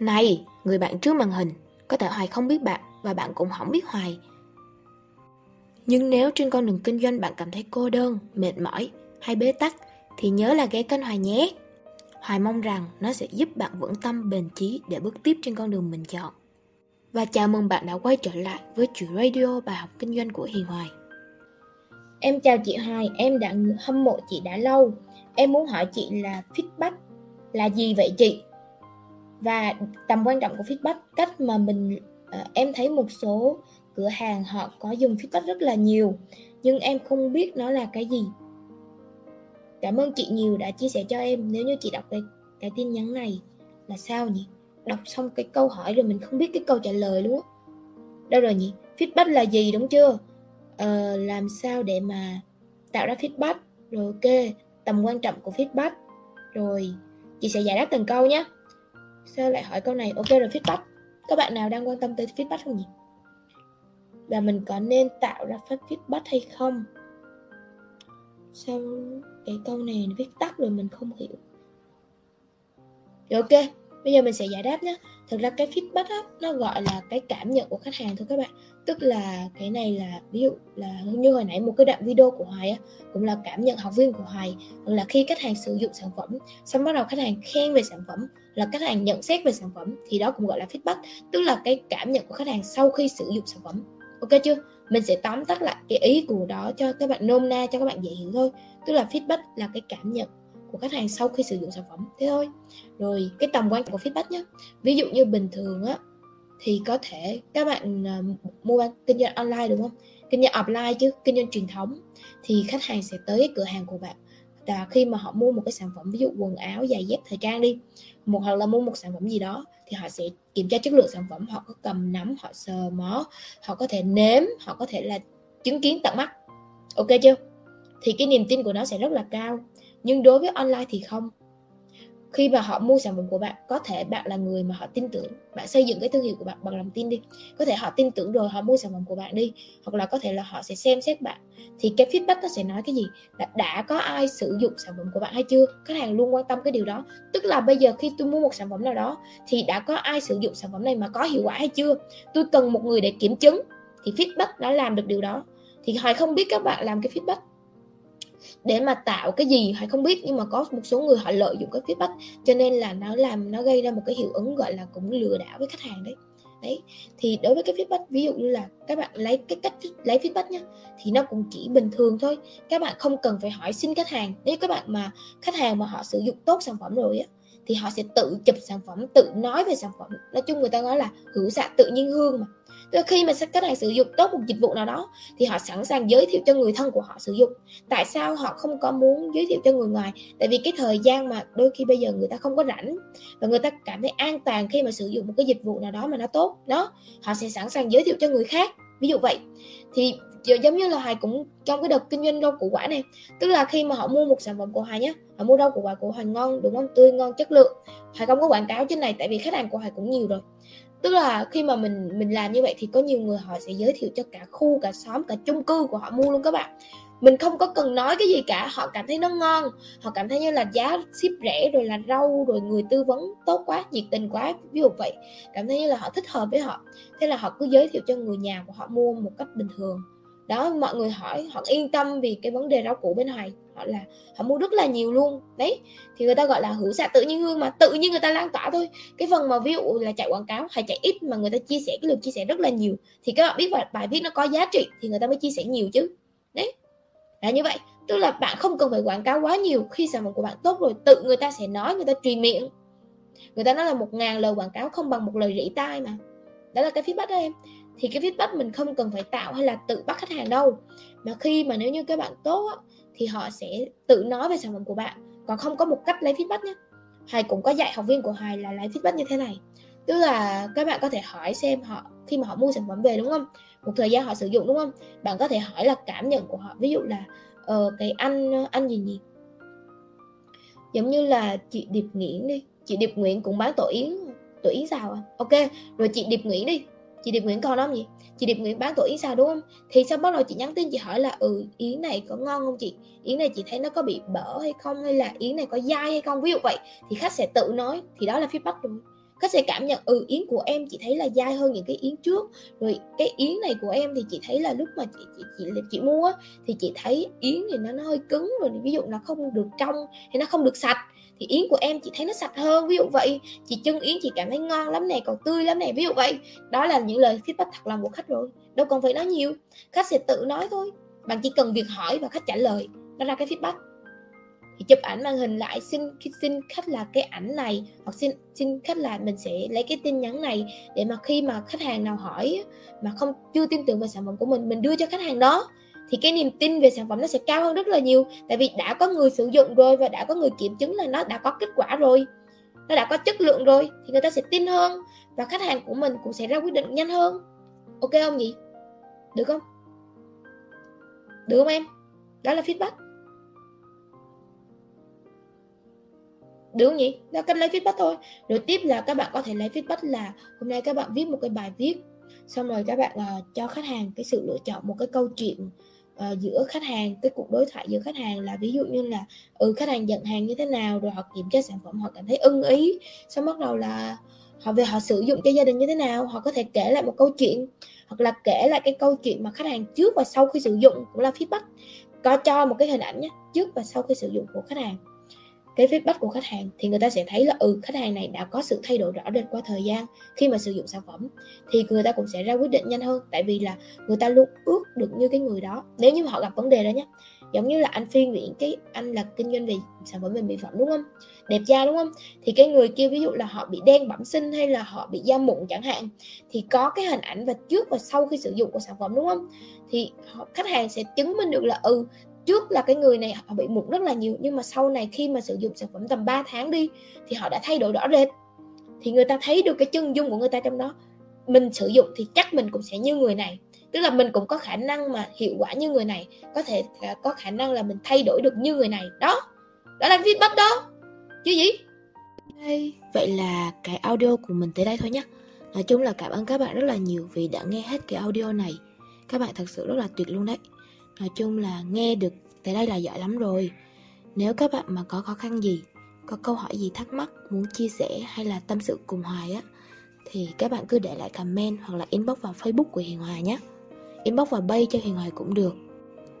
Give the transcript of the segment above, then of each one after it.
Này, người bạn trước màn hình, có thể Hoài không biết bạn và bạn cũng không biết Hoài. Nhưng nếu trên con đường kinh doanh bạn cảm thấy cô đơn, mệt mỏi hay bế tắc thì nhớ là ghé kênh Hoài nhé. Hoài mong rằng nó sẽ giúp bạn vững tâm bền chí để bước tiếp trên con đường mình chọn. Và chào mừng bạn đã quay trở lại với chuỗi radio bài học kinh doanh của Hiền Hoài. Em chào chị Hoài, em đã hâm mộ chị đã lâu. Em muốn hỏi chị là feedback là gì vậy chị? Và tầm quan trọng của feedback, cách mà mình ờ, em thấy một số cửa hàng họ có dùng feedback rất là nhiều, nhưng em không biết nó là cái gì. Cảm ơn chị nhiều đã chia sẻ cho em. Nếu như chị đọc cái cái tin nhắn này là sao nhỉ? Đọc xong cái câu hỏi rồi mình không biết cái câu trả lời luôn á. Đâu rồi nhỉ? Feedback là gì đúng chưa? Ờ, làm sao để mà tạo ra feedback rồi ok tầm quan trọng của feedback rồi chị sẽ giải đáp từng câu nhé sao lại hỏi câu này? Ok rồi feedback. Các bạn nào đang quan tâm tới feedback không nhỉ? Và mình có nên tạo ra phát feedback hay không? Sao cái câu này viết tắt rồi mình không hiểu. Rồi ok bây giờ mình sẽ giải đáp nhé thực ra cái feedback á, nó gọi là cái cảm nhận của khách hàng thôi các bạn. Tức là cái này là ví dụ là như hồi nãy một cái đoạn video của hoài á, cũng là cảm nhận học viên của hoài. Là khi khách hàng sử dụng sản phẩm xong bắt đầu khách hàng khen về sản phẩm là khách hàng nhận xét về sản phẩm thì đó cũng gọi là feedback tức là cái cảm nhận của khách hàng sau khi sử dụng sản phẩm. Ok chưa? Mình sẽ tóm tắt lại cái ý của đó cho các bạn nôm na cho các bạn dễ hiểu thôi. Tức là feedback là cái cảm nhận của khách hàng sau khi sử dụng sản phẩm thế thôi. Rồi cái tầm quan trọng của feedback nhé ví dụ như bình thường á thì có thể các bạn uh, mua bán kinh doanh online đúng không? Kinh doanh offline chứ kinh doanh truyền thống thì khách hàng sẽ tới cái cửa hàng của bạn là khi mà họ mua một cái sản phẩm, ví dụ quần áo, giày dép thời trang đi, một hoặc là mua một sản phẩm gì đó, thì họ sẽ kiểm tra chất lượng sản phẩm, họ có cầm nắm, họ sờ mó, họ có thể nếm, họ có thể là chứng kiến tận mắt. Ok chưa? Thì cái niềm tin của nó sẽ rất là cao. Nhưng đối với online thì không khi mà họ mua sản phẩm của bạn, có thể bạn là người mà họ tin tưởng. Bạn xây dựng cái thương hiệu của bạn bằng lòng tin đi. Có thể họ tin tưởng rồi, họ mua sản phẩm của bạn đi. Hoặc là có thể là họ sẽ xem xét bạn. Thì cái feedback nó sẽ nói cái gì? Là đã có ai sử dụng sản phẩm của bạn hay chưa? Khách hàng luôn quan tâm cái điều đó. Tức là bây giờ khi tôi mua một sản phẩm nào đó, thì đã có ai sử dụng sản phẩm này mà có hiệu quả hay chưa? Tôi cần một người để kiểm chứng. Thì feedback nó làm được điều đó. Thì hoài không biết các bạn làm cái feedback để mà tạo cái gì hay không biết, nhưng mà có một số người họ lợi dụng cái feedback, cho nên là nó làm, nó gây ra một cái hiệu ứng gọi là cũng lừa đảo với khách hàng đấy. Đấy, thì đối với cái feedback, ví dụ như là các bạn lấy cái cách lấy feedback nhá, thì nó cũng chỉ bình thường thôi. Các bạn không cần phải hỏi xin khách hàng. Nếu các bạn mà, khách hàng mà họ sử dụng tốt sản phẩm rồi á, thì họ sẽ tự chụp sản phẩm, tự nói về sản phẩm. Nói chung người ta nói là hữu xạ tự nhiên hương mà. Tức là khi mà khách hàng sử dụng tốt một dịch vụ nào đó thì họ sẵn sàng giới thiệu cho người thân của họ sử dụng. Tại sao họ không có muốn giới thiệu cho người ngoài? Tại vì cái thời gian mà đôi khi bây giờ người ta không có rảnh và người ta cảm thấy an toàn khi mà sử dụng một cái dịch vụ nào đó mà nó tốt, đó, họ sẽ sẵn sàng giới thiệu cho người khác. Ví dụ vậy. Thì giống như là hải cũng trong cái đợt kinh doanh rau củ quả này tức là khi mà họ mua một sản phẩm của hải nhé họ mua rau củ quả của hải ngon đúng không tươi ngon chất lượng Hải không có quảng cáo trên này tại vì khách hàng của hải cũng nhiều rồi tức là khi mà mình mình làm như vậy thì có nhiều người họ sẽ giới thiệu cho cả khu, cả xóm, cả chung cư của họ mua luôn các bạn. Mình không có cần nói cái gì cả, họ cảm thấy nó ngon, họ cảm thấy như là giá ship rẻ rồi là rau rồi người tư vấn tốt quá, nhiệt tình quá, ví dụ vậy. Cảm thấy như là họ thích hợp với họ. Thế là họ cứ giới thiệu cho người nhà của họ mua một cách bình thường đó mọi người hỏi họ yên tâm vì cái vấn đề rau củ bên ngoài họ là họ mua rất là nhiều luôn. Đấy thì người ta gọi là hữu xạ tự nhiên hương mà tự nhiên người ta lan tỏa thôi. Cái phần mà ví dụ là chạy quảng cáo hay chạy ít mà người ta chia sẻ cái lượt chia sẻ rất là nhiều thì các bạn biết bài, bài viết nó có giá trị thì người ta mới chia sẻ nhiều chứ. Đấy là như vậy. Tức là bạn không cần phải quảng cáo quá nhiều khi sản phẩm của bạn tốt rồi tự người ta sẽ nói người ta truyền miệng. Người ta nói là một ngàn lời quảng cáo không bằng một lời rỉ tai mà. Đó là cái feedback đó em thì cái feedback mình không cần phải tạo hay là tự bắt khách hàng đâu. Mà khi mà nếu như các bạn tốt á, thì họ sẽ tự nói về sản phẩm của bạn. Còn không có một cách lấy feedback nhé. Hải cũng có dạy học viên của Hải là lấy feedback như thế này. Tức là các bạn có thể hỏi xem họ khi mà họ mua sản phẩm về đúng không? Một thời gian họ sử dụng đúng không? Bạn có thể hỏi là cảm nhận của họ. Ví dụ là ờ, cái anh anh gì nhỉ? Giống như là chị Điệp Nguyễn đi. Chị Điệp Nguyễn cũng bán tổ yến tổ yến xào à? Ok rồi chị Điệp Nguyễn đi chị Điệp Nguyễn còn không gì chị Điệp Nguyễn bán tổ yến sao đúng không? Thì sau bắt đầu chị nhắn tin, chị hỏi là ừ yến này có ngon không chị? Yến này chị thấy nó có bị bở hay không? Hay là yến này có dai hay không? Ví dụ vậy, thì khách sẽ tự nói, thì đó là feedback rồi khách sẽ cảm nhận ừ yến của em chị thấy là dai hơn những cái yến trước. Rồi cái yến này của em thì chị thấy là lúc mà chị chị chị, chị, chị mua thì chị thấy yến thì nó, nó hơi cứng rồi ví dụ nó không được trong thì nó không được sạch. Thì yến của em chị thấy nó sạch hơn ví dụ vậy. Chị chân yến chị cảm thấy ngon lắm này còn tươi lắm này ví dụ vậy. Đó là những lời feedback thật lòng của khách rồi. Đâu cần phải nói nhiều. Khách sẽ tự nói thôi. Bạn chỉ cần việc hỏi và khách trả lời. Đó là cái feedback thì chụp ảnh màn hình lại, xin xin khách là cái ảnh này, hoặc xin xin khách là mình sẽ lấy cái tin nhắn này để mà khi mà khách hàng nào hỏi mà không, chưa tin tưởng về sản phẩm của mình mình đưa cho khách hàng đó, thì cái niềm tin về sản phẩm nó sẽ cao hơn rất là nhiều. Tại vì đã có người sử dụng rồi và đã có người kiểm chứng là nó đã có kết quả rồi, nó đã có chất lượng rồi, thì người ta sẽ tin hơn và khách hàng của mình cũng sẽ ra quyết định nhanh hơn. Ok không nhỉ? Được không? Được không em? Đó là feedback. Đúng nhỉ? Là cách lấy feedback thôi. Rồi tiếp là các bạn có thể lấy feedback là hôm nay các bạn viết một cái bài viết xong rồi các bạn uh, cho khách hàng cái sự lựa chọn một cái câu chuyện uh, giữa khách hàng cái cuộc đối thoại giữa khách hàng là ví dụ như là ừ khách hàng nhận hàng như thế nào rồi họ kiểm tra sản phẩm họ cảm thấy ưng ý xong bắt đầu là họ về họ sử dụng cho gia đình như thế nào họ có thể kể lại một câu chuyện hoặc là kể lại cái câu chuyện mà khách hàng trước và sau khi sử dụng cũng là feedback. Có cho một cái hình ảnh nhé trước và sau khi sử dụng của khách hàng cái feedback của khách hàng thì người ta sẽ thấy là ừ khách hàng này đã có sự thay đổi rõ rệt qua thời gian khi mà sử dụng sản phẩm. Thì người ta cũng sẽ ra quyết định nhanh hơn tại vì là người ta luôn ước được như cái người đó. Nếu như họ gặp vấn đề đó nhé giống như là anh phiên nguyễn cái anh là kinh doanh về sản phẩm về mỹ phẩm đúng không? Đẹp da đúng không? Thì cái người kia ví dụ là họ bị đen bẩm sinh hay là họ bị da mụn chẳng hạn thì có cái hình ảnh và trước và sau khi sử dụng của sản phẩm đúng không? Thì họ, khách hàng sẽ chứng minh được là ừ trước là cái người này họ bị mụn rất là nhiều nhưng mà sau này khi mà sử dụng sản phẩm tầm 3 tháng đi thì họ đã thay đổi rõ rệt. Thì người ta thấy được cái chân dung của người ta trong đó. Mình sử dụng thì chắc mình cũng sẽ như người này. Tức là mình cũng có khả năng mà hiệu quả như người này có thể có khả năng là mình thay đổi được như người này. Đó đó là feedback đó. Chứ gì? Hey, vậy là cái audio của mình tới đây thôi nhé nói chung là cảm ơn các bạn rất là nhiều vì đã nghe hết cái audio này. Các bạn thật sự rất là tuyệt luôn đấy. Nói chung là nghe được tới đây là giỏi lắm rồi. Nếu các bạn mà có khó khăn gì Có câu hỏi gì thắc mắc Muốn chia sẻ hay là tâm sự cùng Hoài á Thì các bạn cứ để lại comment Hoặc là inbox vào facebook của Hiền Hoài nhé. Inbox vào bay cho Hiền Hoài cũng được.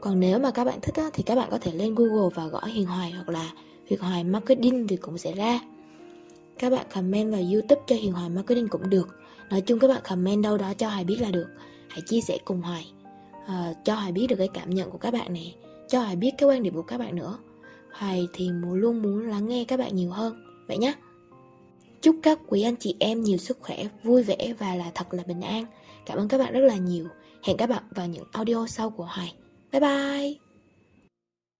Còn nếu mà các bạn thích á, Thì các bạn có thể lên Google và gõ Hiền Hoài Hoặc là Hiền Hoài Marketing thì cũng sẽ ra. Các bạn comment vào Youtube cho Hiền Hoài Marketing cũng được. Nói chung các bạn comment đâu đó cho Hoài biết là được. Hãy chia sẻ cùng Hoài uh, cho Hoài biết được cái cảm nhận của các bạn này cho Hoài biết cái quan điểm của các bạn nữa. Hoài thì muốn luôn muốn lắng nghe các bạn nhiều hơn. Vậy nhé Chúc các quý anh chị em nhiều sức khỏe, vui vẻ và là thật là bình an. Cảm ơn các bạn rất là nhiều. Hẹn các bạn vào những audio sau của Hoài. Bye bye.